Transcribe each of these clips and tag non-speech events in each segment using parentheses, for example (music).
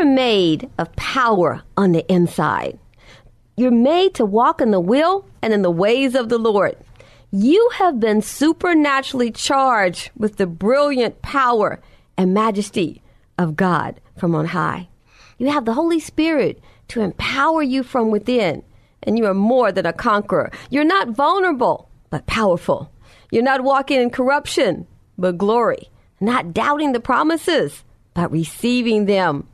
Are made of power on the inside. You're made to walk in the will and in the ways of the Lord. You have been supernaturally charged with the brilliant power and majesty of God from on high. You have the Holy Spirit to empower you from within, and you are more than a conqueror. You're not vulnerable, but powerful. You're not walking in corruption, but glory. Not doubting the promises, but receiving them.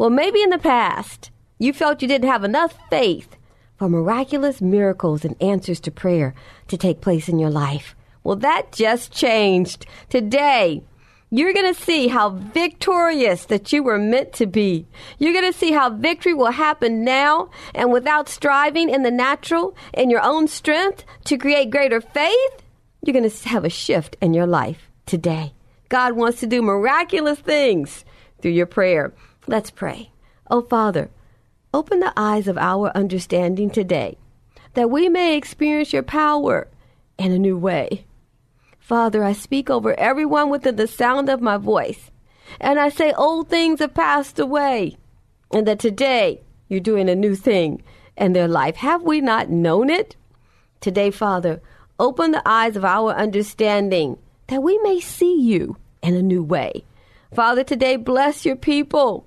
Well, maybe in the past, you felt you didn't have enough faith for miraculous miracles and answers to prayer to take place in your life. Well, that just changed. Today, you're going to see how victorious that you were meant to be. You're going to see how victory will happen now and without striving in the natural in your own strength to create greater faith. You're going to have a shift in your life today. God wants to do miraculous things through your prayer. Let's pray. Oh, Father, open the eyes of our understanding today that we may experience your power in a new way. Father, I speak over everyone within the sound of my voice, and I say old things have passed away, and that today you're doing a new thing in their life. Have we not known it? Today, Father, open the eyes of our understanding that we may see you in a new way. Father, today bless your people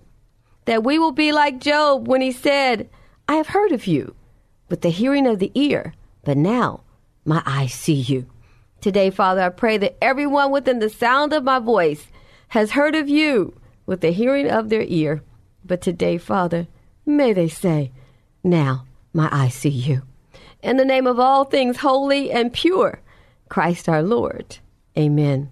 that we will be like Job when he said, I have heard of you with the hearing of the ear, but now my eyes see you. Today, Father, I pray that everyone within the sound of my voice has heard of you with the hearing of their ear. But today, Father, may they say, Now my eyes see you. In the name of all things holy and pure, Christ our Lord. Amen.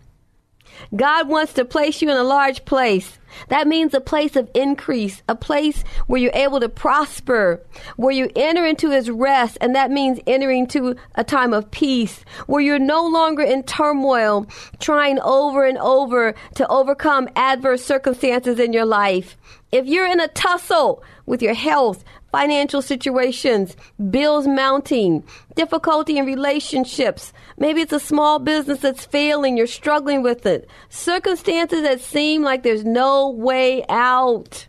God wants to place you in a large place. That means a place of increase, a place where you're able to prosper, where you enter into his rest, and that means entering to a time of peace, where you're no longer in turmoil, trying over and over to overcome adverse circumstances in your life. If you're in a tussle with your health, financial situations, bills mounting, difficulty in relationships. Maybe it's a small business that's failing, you're struggling with it. Circumstances that seem like there's no way out.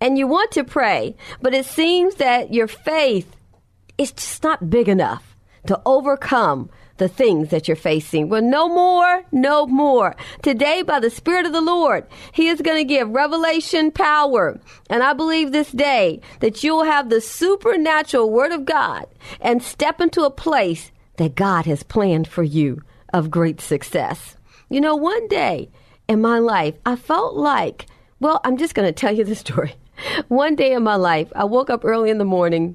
And you want to pray, but it seems that your faith is just not big enough to overcome the things that you're facing. Well, no more, no more. Today, by the Spirit of the Lord, He is going to give revelation power. And I believe this day that you'll have the supernatural Word of God and step into a place that God has planned for you of great success. You know, one day in my life, I felt like, well, I'm just going to tell you the story. (laughs) One day in my life, I woke up early in the morning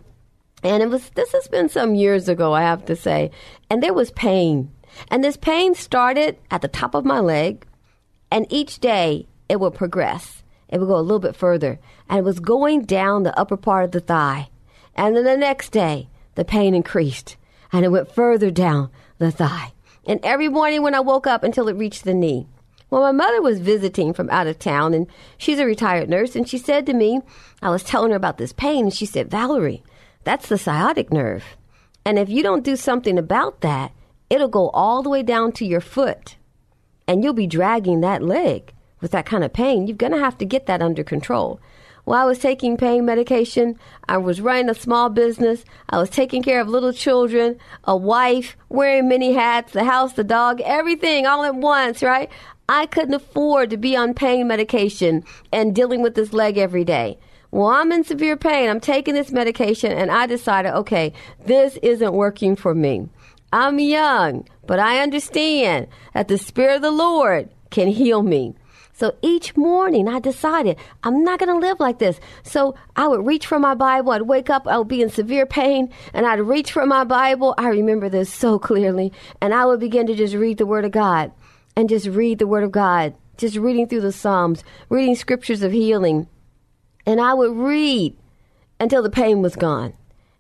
and it was this has been some years ago, I have to say. And there was pain. And this pain started at the top of my leg, and each day it would progress. It would go a little bit further, and it was going down the upper part of the thigh. And then the next day, the pain increased, and it went further down the thigh. And every morning when I woke up until it reached the knee. Well, my mother was visiting from out of town, and she's a retired nurse, and she said to me, I was telling her about this pain, and she said, Valerie, that's the sciatic nerve. And if you don't do something about that, it'll go all the way down to your foot, and you'll be dragging that leg with that kind of pain. You're going to have to get that under control. While I was taking pain medication, I was running a small business. I was taking care of little children, a wife, wearing many hats, the house, the dog, everything all at once, right? I couldn't afford to be on pain medication and dealing with this leg every day. Well, I'm in severe pain. I'm taking this medication, and I decided, okay, this isn't working for me. I'm young, but I understand that the Spirit of the Lord can heal me. So each morning I decided I'm not going to live like this. So I would reach for my Bible. I'd wake up, I would be in severe pain, and I'd reach for my Bible. I remember this so clearly. And I would begin to just read the Word of God and just read the Word of God, just reading through the Psalms, reading scriptures of healing. And I would read until the pain was gone.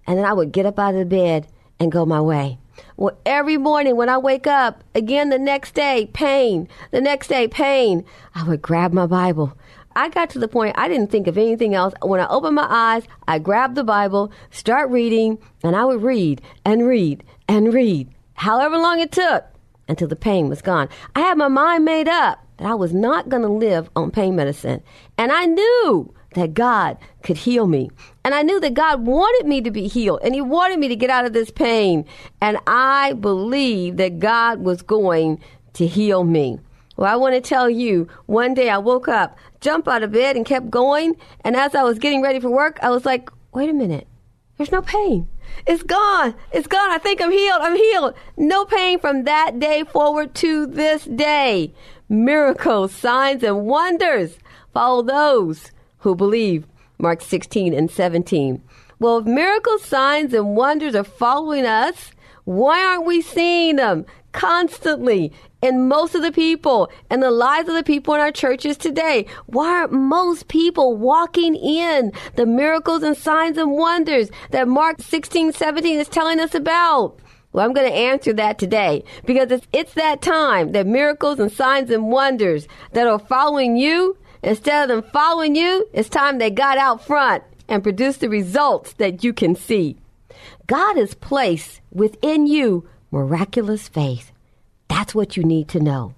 And then I would get up out of the bed and go my way. Well, every morning when I wake up, again the next day, pain. The next day, pain. I would grab my Bible. I got to the point I didn't think of anything else. When I opened my eyes, I grabbed the Bible, start reading, and I would read and read and read, however long it took until the pain was gone. I had my mind made up that I was not going to live on pain medicine. And I knew that God could heal me. And I knew that God wanted me to be healed and He wanted me to get out of this pain. And I believed that God was going to heal me. Well, I want to tell you, one day I woke up, jumped out of bed, and kept going. And as I was getting ready for work, I was like, wait a minute, there's no pain. It's gone. It's gone. I think I'm healed. I'm healed. No pain from that day forward to this day. Miracles, signs, and wonders follow those who believe. Mark 16 and 17. Well, if miracles, signs, and wonders are following us, why aren't we seeing them constantly in most of the people and the lives of the people in our churches today? Why aren't most people walking in the miracles and signs and wonders that Mark 16, 17 is telling us about? Well, I'm going to answer that today because it's, it's that time that miracles and signs and wonders that are following you Instead of them following you, it's time they got out front and produced the results that you can see. God has placed within you miraculous faith. That's what you need to know.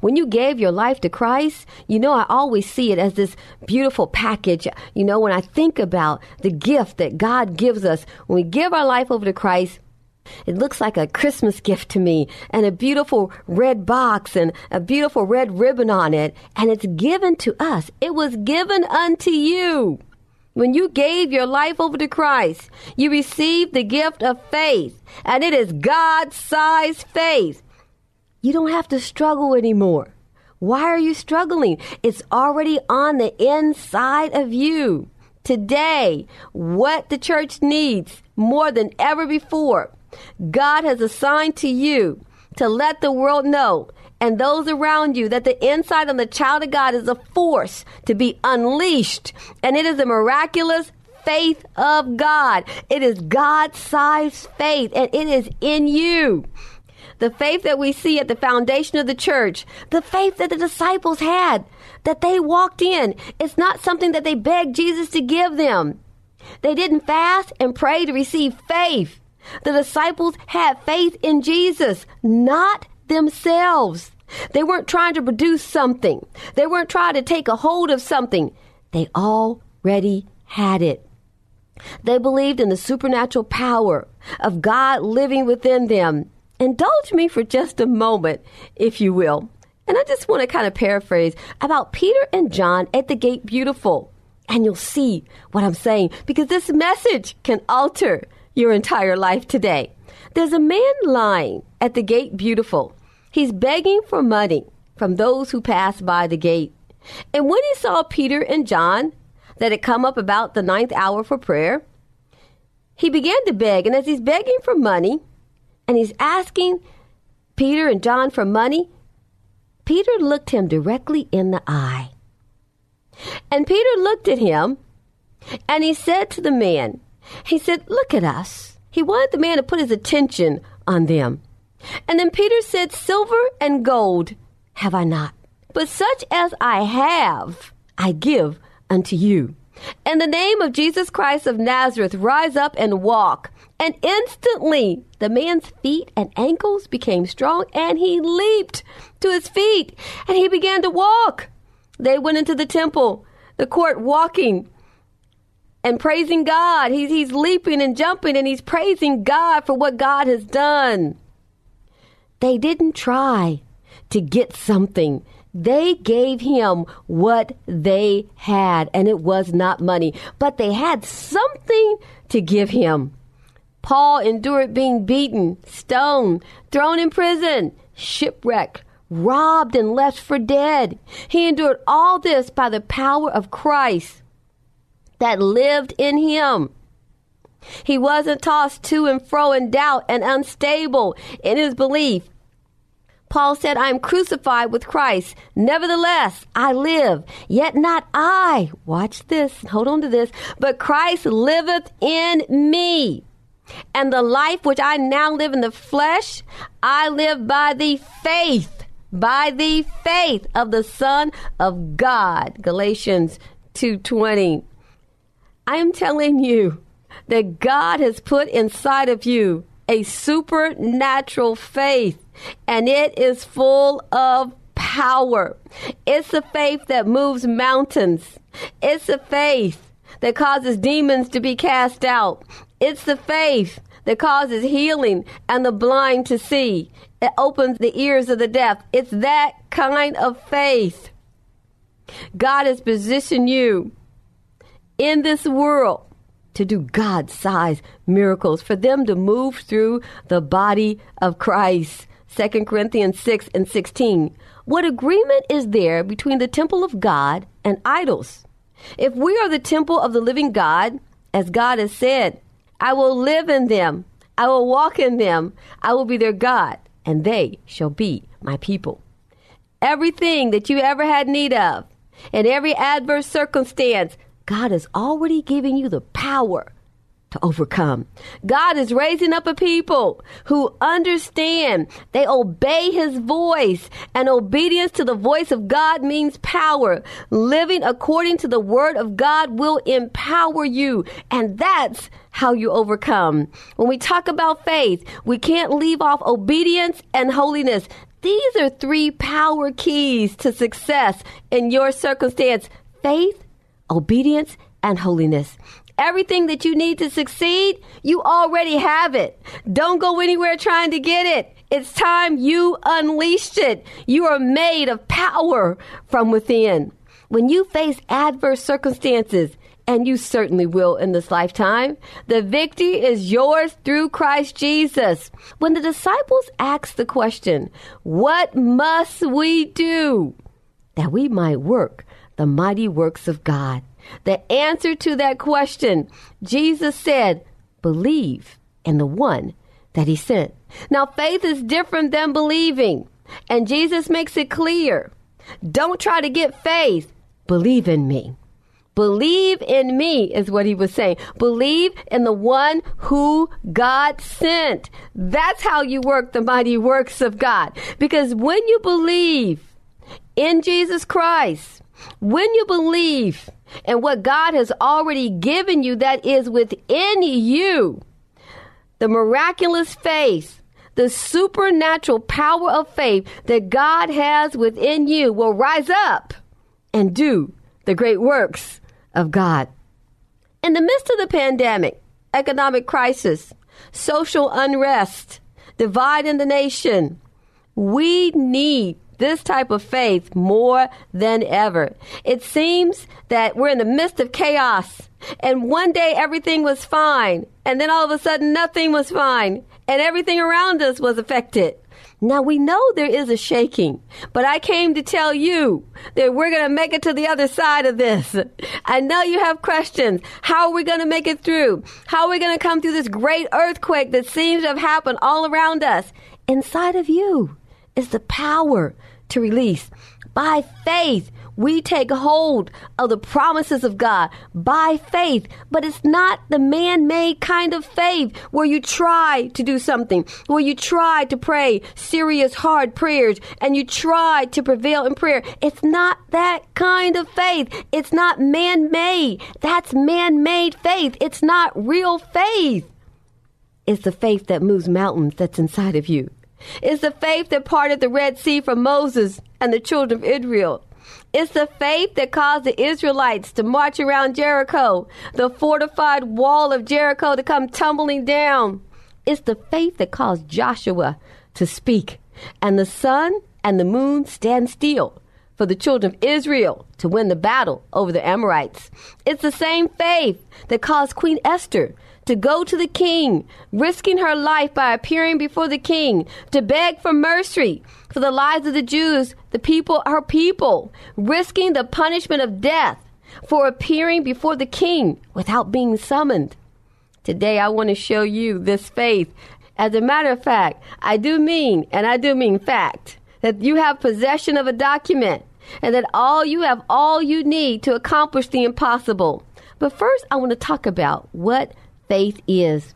When you gave your life to Christ, you know, I always see it as this beautiful package. You know, when I think about the gift that God gives us, when we give our life over to Christ, it looks like a Christmas gift to me and a beautiful red box and a beautiful red ribbon on it. And it's given to us. It was given unto you. When you gave your life over to Christ, you received the gift of faith, and it is God sized faith. You don't have to struggle anymore. Why are you struggling? It's already on the inside of you. Today, what the church needs more than ever before God has assigned to you to let the world know and those around you that the inside of the child of God is a force to be unleashed. And it is a miraculous faith of God. It is God sized faith, and it is in you. The faith that we see at the foundation of the church, the faith that the disciples had, that they walked in, it's not something that they begged Jesus to give them. They didn't fast and pray to receive faith. The disciples had faith in Jesus, not themselves. They weren't trying to produce something. They weren't trying to take a hold of something. They already had it. They believed in the supernatural power of God living within them. Indulge me for just a moment, if you will. And I just want to kind of paraphrase about Peter and John at the gate beautiful. And you'll see what I'm saying because this message can alter your entire life today. There's a man lying at the gate beautiful. He's begging for money from those who pass by the gate. And when he saw Peter and John that had come up about the ninth hour for prayer, he began to beg. And as he's begging for money and he's asking Peter and John for money, Peter looked him directly in the eye. And Peter looked at him and he said to the man, he said, Look at us. He wanted the man to put his attention on them. And then Peter said, Silver and gold have I not, but such as I have, I give unto you. In the name of Jesus Christ of Nazareth, rise up and walk. And instantly the man's feet and ankles became strong, and he leaped to his feet and he began to walk. They went into the temple, the court, walking and praising God. He's, he's leaping and jumping and he's praising God for what God has done. They didn't try to get something. They gave him what they had, and it was not money, but they had something to give him. Paul endured being beaten, stoned, thrown in prison, shipwrecked, robbed, and left for dead. He endured all this by the power of Christ that lived in him. He wasn't tossed to and fro in doubt and unstable in his belief. Paul said, I am crucified with Christ. Nevertheless, I live. Yet not I. Watch this. Hold on to this. But Christ liveth in me. And the life which I now live in the flesh, I live by the faith, by the faith of the Son of God. Galatians 2:20. I am telling you that God has put inside of you a supernatural faith, and it is full of power. It's a faith that moves mountains. It's a faith that causes demons to be cast out. It's the faith that causes healing and the blind to see. It opens the ears of the deaf. It's that kind of faith. God has positioned you in this world to do God sized miracles, for them to move through the body of Christ. 2 Corinthians 6 and 16. What agreement is there between the temple of God and idols? If we are the temple of the living God, as God has said, I will live in them, I will walk in them, I will be their God, and they shall be my people. Everything that you ever had need of, in every adverse circumstance, God is already giving you the power to overcome. God is raising up a people who understand they obey his voice and obedience to the voice of God means power. Living according to the word of God will empower you and that's how you overcome. When we talk about faith, we can't leave off obedience and holiness. These are three power keys to success in your circumstance. Faith, obedience, and holiness. Everything that you need to succeed, you already have it. Don't go anywhere trying to get it. It's time you unleashed it. You are made of power from within. When you face adverse circumstances, and you certainly will in this lifetime. The victory is yours through Christ Jesus. When the disciples asked the question, What must we do that we might work the mighty works of God? The answer to that question, Jesus said, believe in the one that he sent. Now, faith is different than believing, and Jesus makes it clear. Don't try to get faith, believe in me. Believe in me is what he was saying. Believe in the one who God sent. That's how you work the mighty works of God. Because when you believe in Jesus Christ, when you believe in what God has already given you that is within you, the miraculous faith, the supernatural power of faith that God has within you will rise up and do the great works of God. In the midst of the pandemic, economic crisis, social unrest, divide in the nation, we need this type of faith more than ever. It seems that we're in the midst of chaos, and one day everything was fine, and then all of a sudden nothing was fine, and everything around us was affected. Now we know there is a shaking, but I came to tell you that we're going to make it to the other side of this. I know you have questions. How are we going to make it through? How are we going to come through this great earthquake that seems to have happened all around us? Inside of you is the power to release. By faith, we take hold of the promises of God by faith, but it's not the man made kind of faith where you try to do something, where you try to pray serious, hard prayers and you try to prevail in prayer. It's not that kind of faith. It's not man made. That's man made faith. It's not real faith. It's the faith that moves mountains that's inside of you. It's the faith that parted the Red Sea for Moses and the children of Israel. It's the faith that caused the Israelites to march around Jericho, the fortified wall of Jericho to come tumbling down. It's the faith that caused Joshua to speak, and the sun and the moon stand still for the children of Israel to win the battle over the Amorites. It's the same faith that caused Queen Esther to go to the king, risking her life by appearing before the king, to beg for mercy for the lives of the Jews, the people, her people, risking the punishment of death for appearing before the king without being summoned. Today, I want to show you this faith. As a matter of fact, I do mean, and I do mean fact, that you have possession of a document and that all you have all you need to accomplish the impossible. But first, I want to talk about what faith is.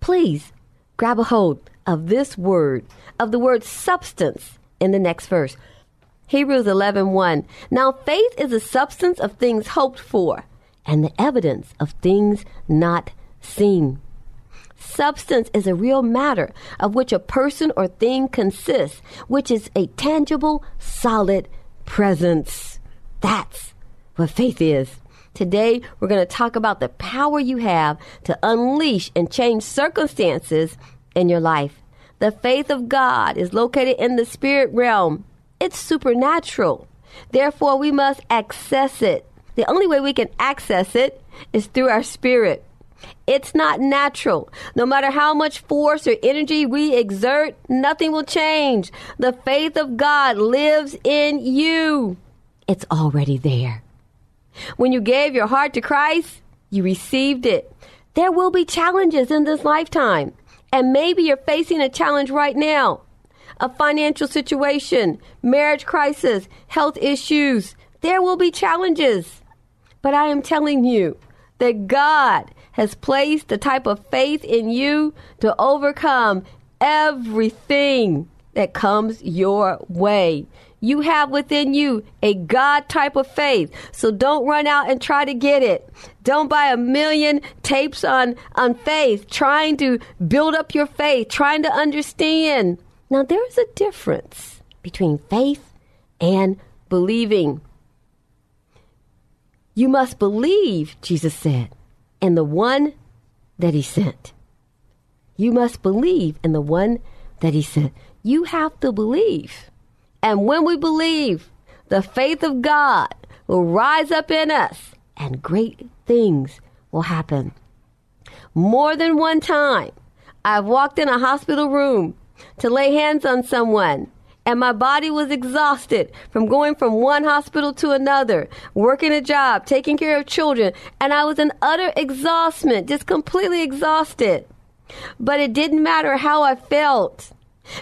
Please grab a hold of this word, of the word substance in the next verse. Hebrews 11:1. 1. Now faith is the substance of things hoped for and the evidence of things not seen. Substance is a real matter of which a person or thing consists, which is a tangible, solid presence. That's what faith is. Today, we're going to talk about the power you have to unleash and change circumstances in your life. The faith of God is located in the spirit realm, it's supernatural. Therefore, we must access it. The only way we can access it is through our spirit. It's not natural. No matter how much force or energy we exert, nothing will change. The faith of God lives in you. It's already there. When you gave your heart to Christ, you received it. There will be challenges in this lifetime. And maybe you're facing a challenge right now a financial situation, marriage crisis, health issues. There will be challenges. But I am telling you that God has placed the type of faith in you to overcome everything that comes your way. You have within you a God type of faith. So don't run out and try to get it. Don't buy a million tapes on, on faith, trying to build up your faith, trying to understand. Now, there's a difference between faith and believing. You must believe, Jesus said, in the one that he sent. You must believe in the one that he sent. You have to believe. And when we believe, the faith of God will rise up in us and great things will happen. More than one time, I've walked in a hospital room to lay hands on someone and my body was exhausted from going from one hospital to another, working a job, taking care of children, and I was in utter exhaustion, just completely exhausted. But it didn't matter how I felt.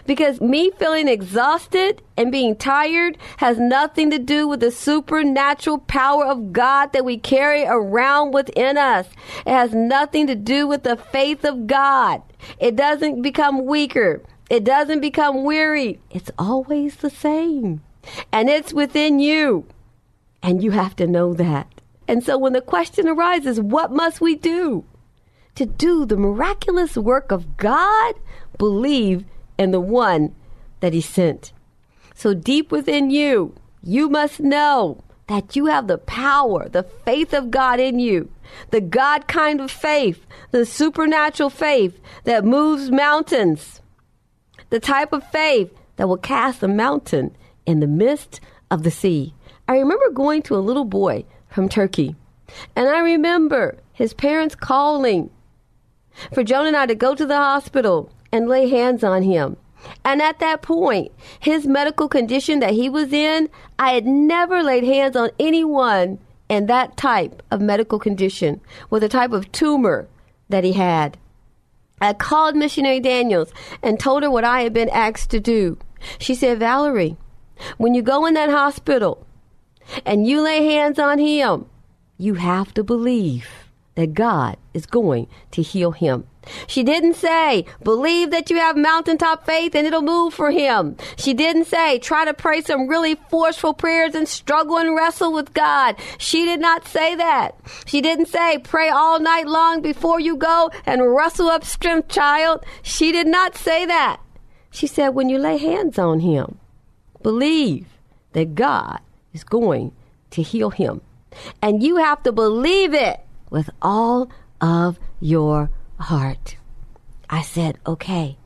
Because me feeling exhausted and being tired has nothing to do with the supernatural power of God that we carry around within us. It has nothing to do with the faith of God. It doesn't become weaker. It doesn't become weary. It's always the same. And it's within you. And you have to know that. And so when the question arises, what must we do? To do the miraculous work of God, believe and the one that he sent. So deep within you, you must know that you have the power, the faith of God in you, the God kind of faith, the supernatural faith that moves mountains, the type of faith that will cast a mountain in the midst of the sea. I remember going to a little boy from Turkey, and I remember his parents calling for Joan and I to go to the hospital and lay hands on him. And at that point, his medical condition that he was in, I had never laid hands on anyone in that type of medical condition with a type of tumor that he had. I called Missionary Daniels and told her what I had been asked to do. She said, Valerie, when you go in that hospital and you lay hands on him, you have to believe that God is going to heal him. She didn't say, believe that you have mountaintop faith and it'll move for him. She didn't say, try to pray some really forceful prayers and struggle and wrestle with God. She did not say that. She didn't say, pray all night long before you go and wrestle up strength, child. She did not say that. She said, when you lay hands on him, believe that God is going to heal him. And you have to believe it with all of your heart. I said, okay,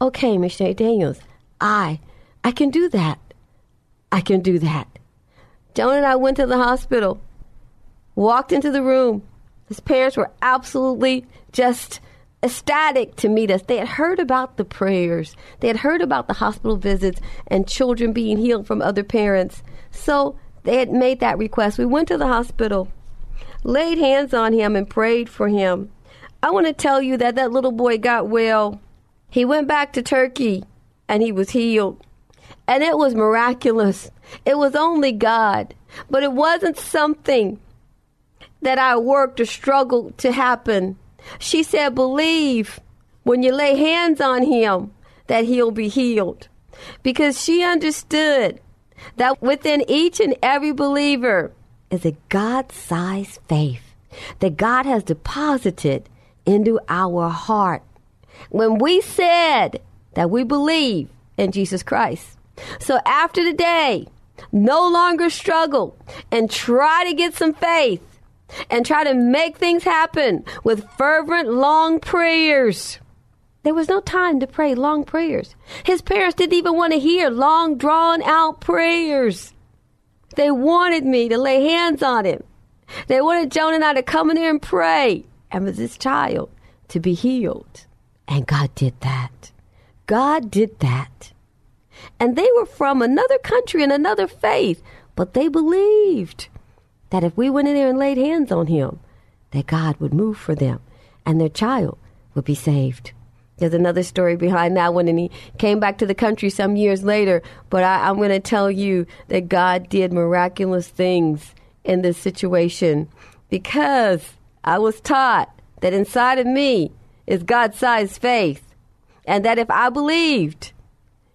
okay, Missionary Daniels, I, I can do that. I can do that. Joan and I went to the hospital, walked into the room. His parents were absolutely just ecstatic to meet us. They had heard about the prayers, they had heard about the hospital visits and children being healed from other parents. So they had made that request. We went to the hospital, laid hands on him, and prayed for him. I want to tell you that that little boy got well. He went back to Turkey and he was healed. And it was miraculous. It was only God. But it wasn't something that I worked or struggled to happen. She said, Believe when you lay hands on him that he'll be healed. Because she understood that within each and every believer is a God sized faith that God has deposited into our heart. When we said that we believe in Jesus Christ. So after the day, no longer struggle and try to get some faith and try to make things happen with fervent, long prayers. There was no time to pray long prayers. His parents didn't even want to hear long, drawn out prayers. They wanted me to lay hands on him. They wanted Joan and I to come in here and pray and for this child to be healed. And God did that. God did that. And they were from another country and another faith, but they believed that if we went in there and laid hands on him, that God would move for them and their child would be saved. There's another story behind that one, and he came back to the country some years later. But I, I'm going to tell you that God did miraculous things in this situation because I was taught that inside of me is God sized faith. And that if I believed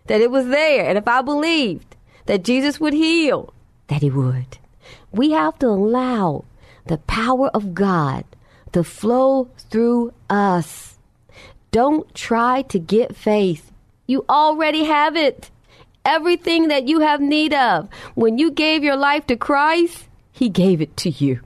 that it was there, and if I believed that Jesus would heal, that he would. We have to allow the power of God to flow through us. Don't try to get faith. You already have it. Everything that you have need of. When you gave your life to Christ, He gave it to you.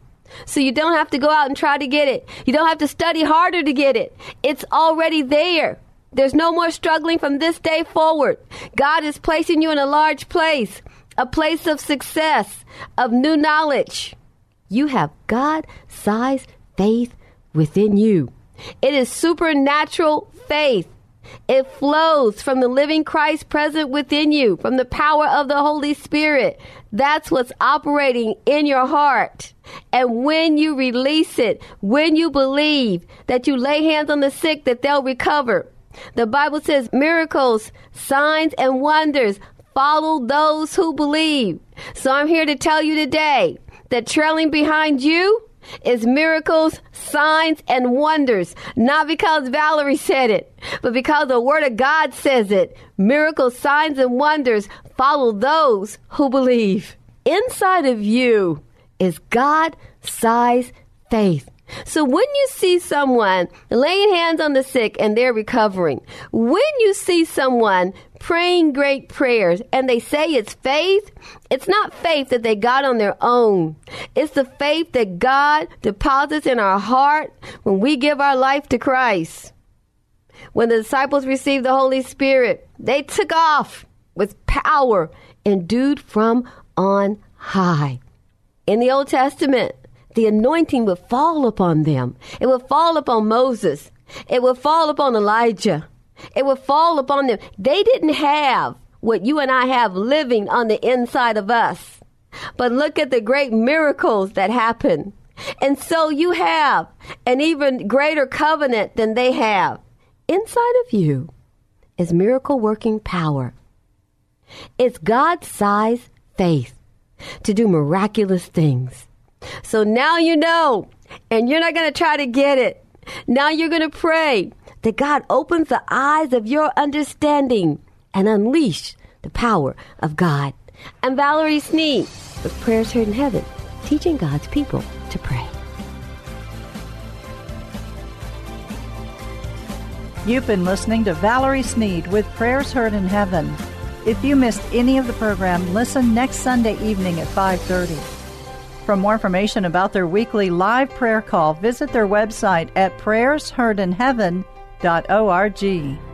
So you don't have to go out and try to get it. You don't have to study harder to get it. It's already there. There's no more struggling from this day forward. God is placing you in a large place, a place of success, of new knowledge. You have God sized faith within you. It is supernatural faith. It flows from the living Christ present within you, from the power of the Holy Spirit. That's what's operating in your heart. And when you release it, when you believe that you lay hands on the sick, that they'll recover. The Bible says miracles, signs, and wonders follow those who believe. So I'm here to tell you today that trailing behind you is miracles, signs, and wonders. Not because Valerie said it, but because the Word of God says it. Miracles, signs, and wonders follow those who believe. Inside of you is God sized faith. So when you see someone laying hands on the sick and they're recovering, when you see someone praying great prayers and they say it's faith, it's not faith that they got on their own. It's the faith that God deposits in our heart when we give our life to Christ. When the disciples received the Holy Spirit, they took off with power endued from on high. In the Old Testament, the anointing would fall upon them. It would fall upon Moses. It would fall upon Elijah. It would fall upon them. They didn't have what you and I have living on the inside of us. But look at the great miracles that happen. And so you have an even greater covenant than they have. Inside of you is miracle working power. It's God sized faith to do miraculous things. So now you know, and you're not going to try to get it. Now you're going to pray that God opens the eyes of your understanding and unleash the power of God. I'm Valerie Sneed with Prayers Heard in Heaven, teaching God's people to pray. You've been listening to Valerie Sneed with Prayers Heard in Heaven. If you missed any of the program, listen next Sunday evening at 5:30. For more information about their weekly live prayer call, visit their website at prayersheardinheaven.org.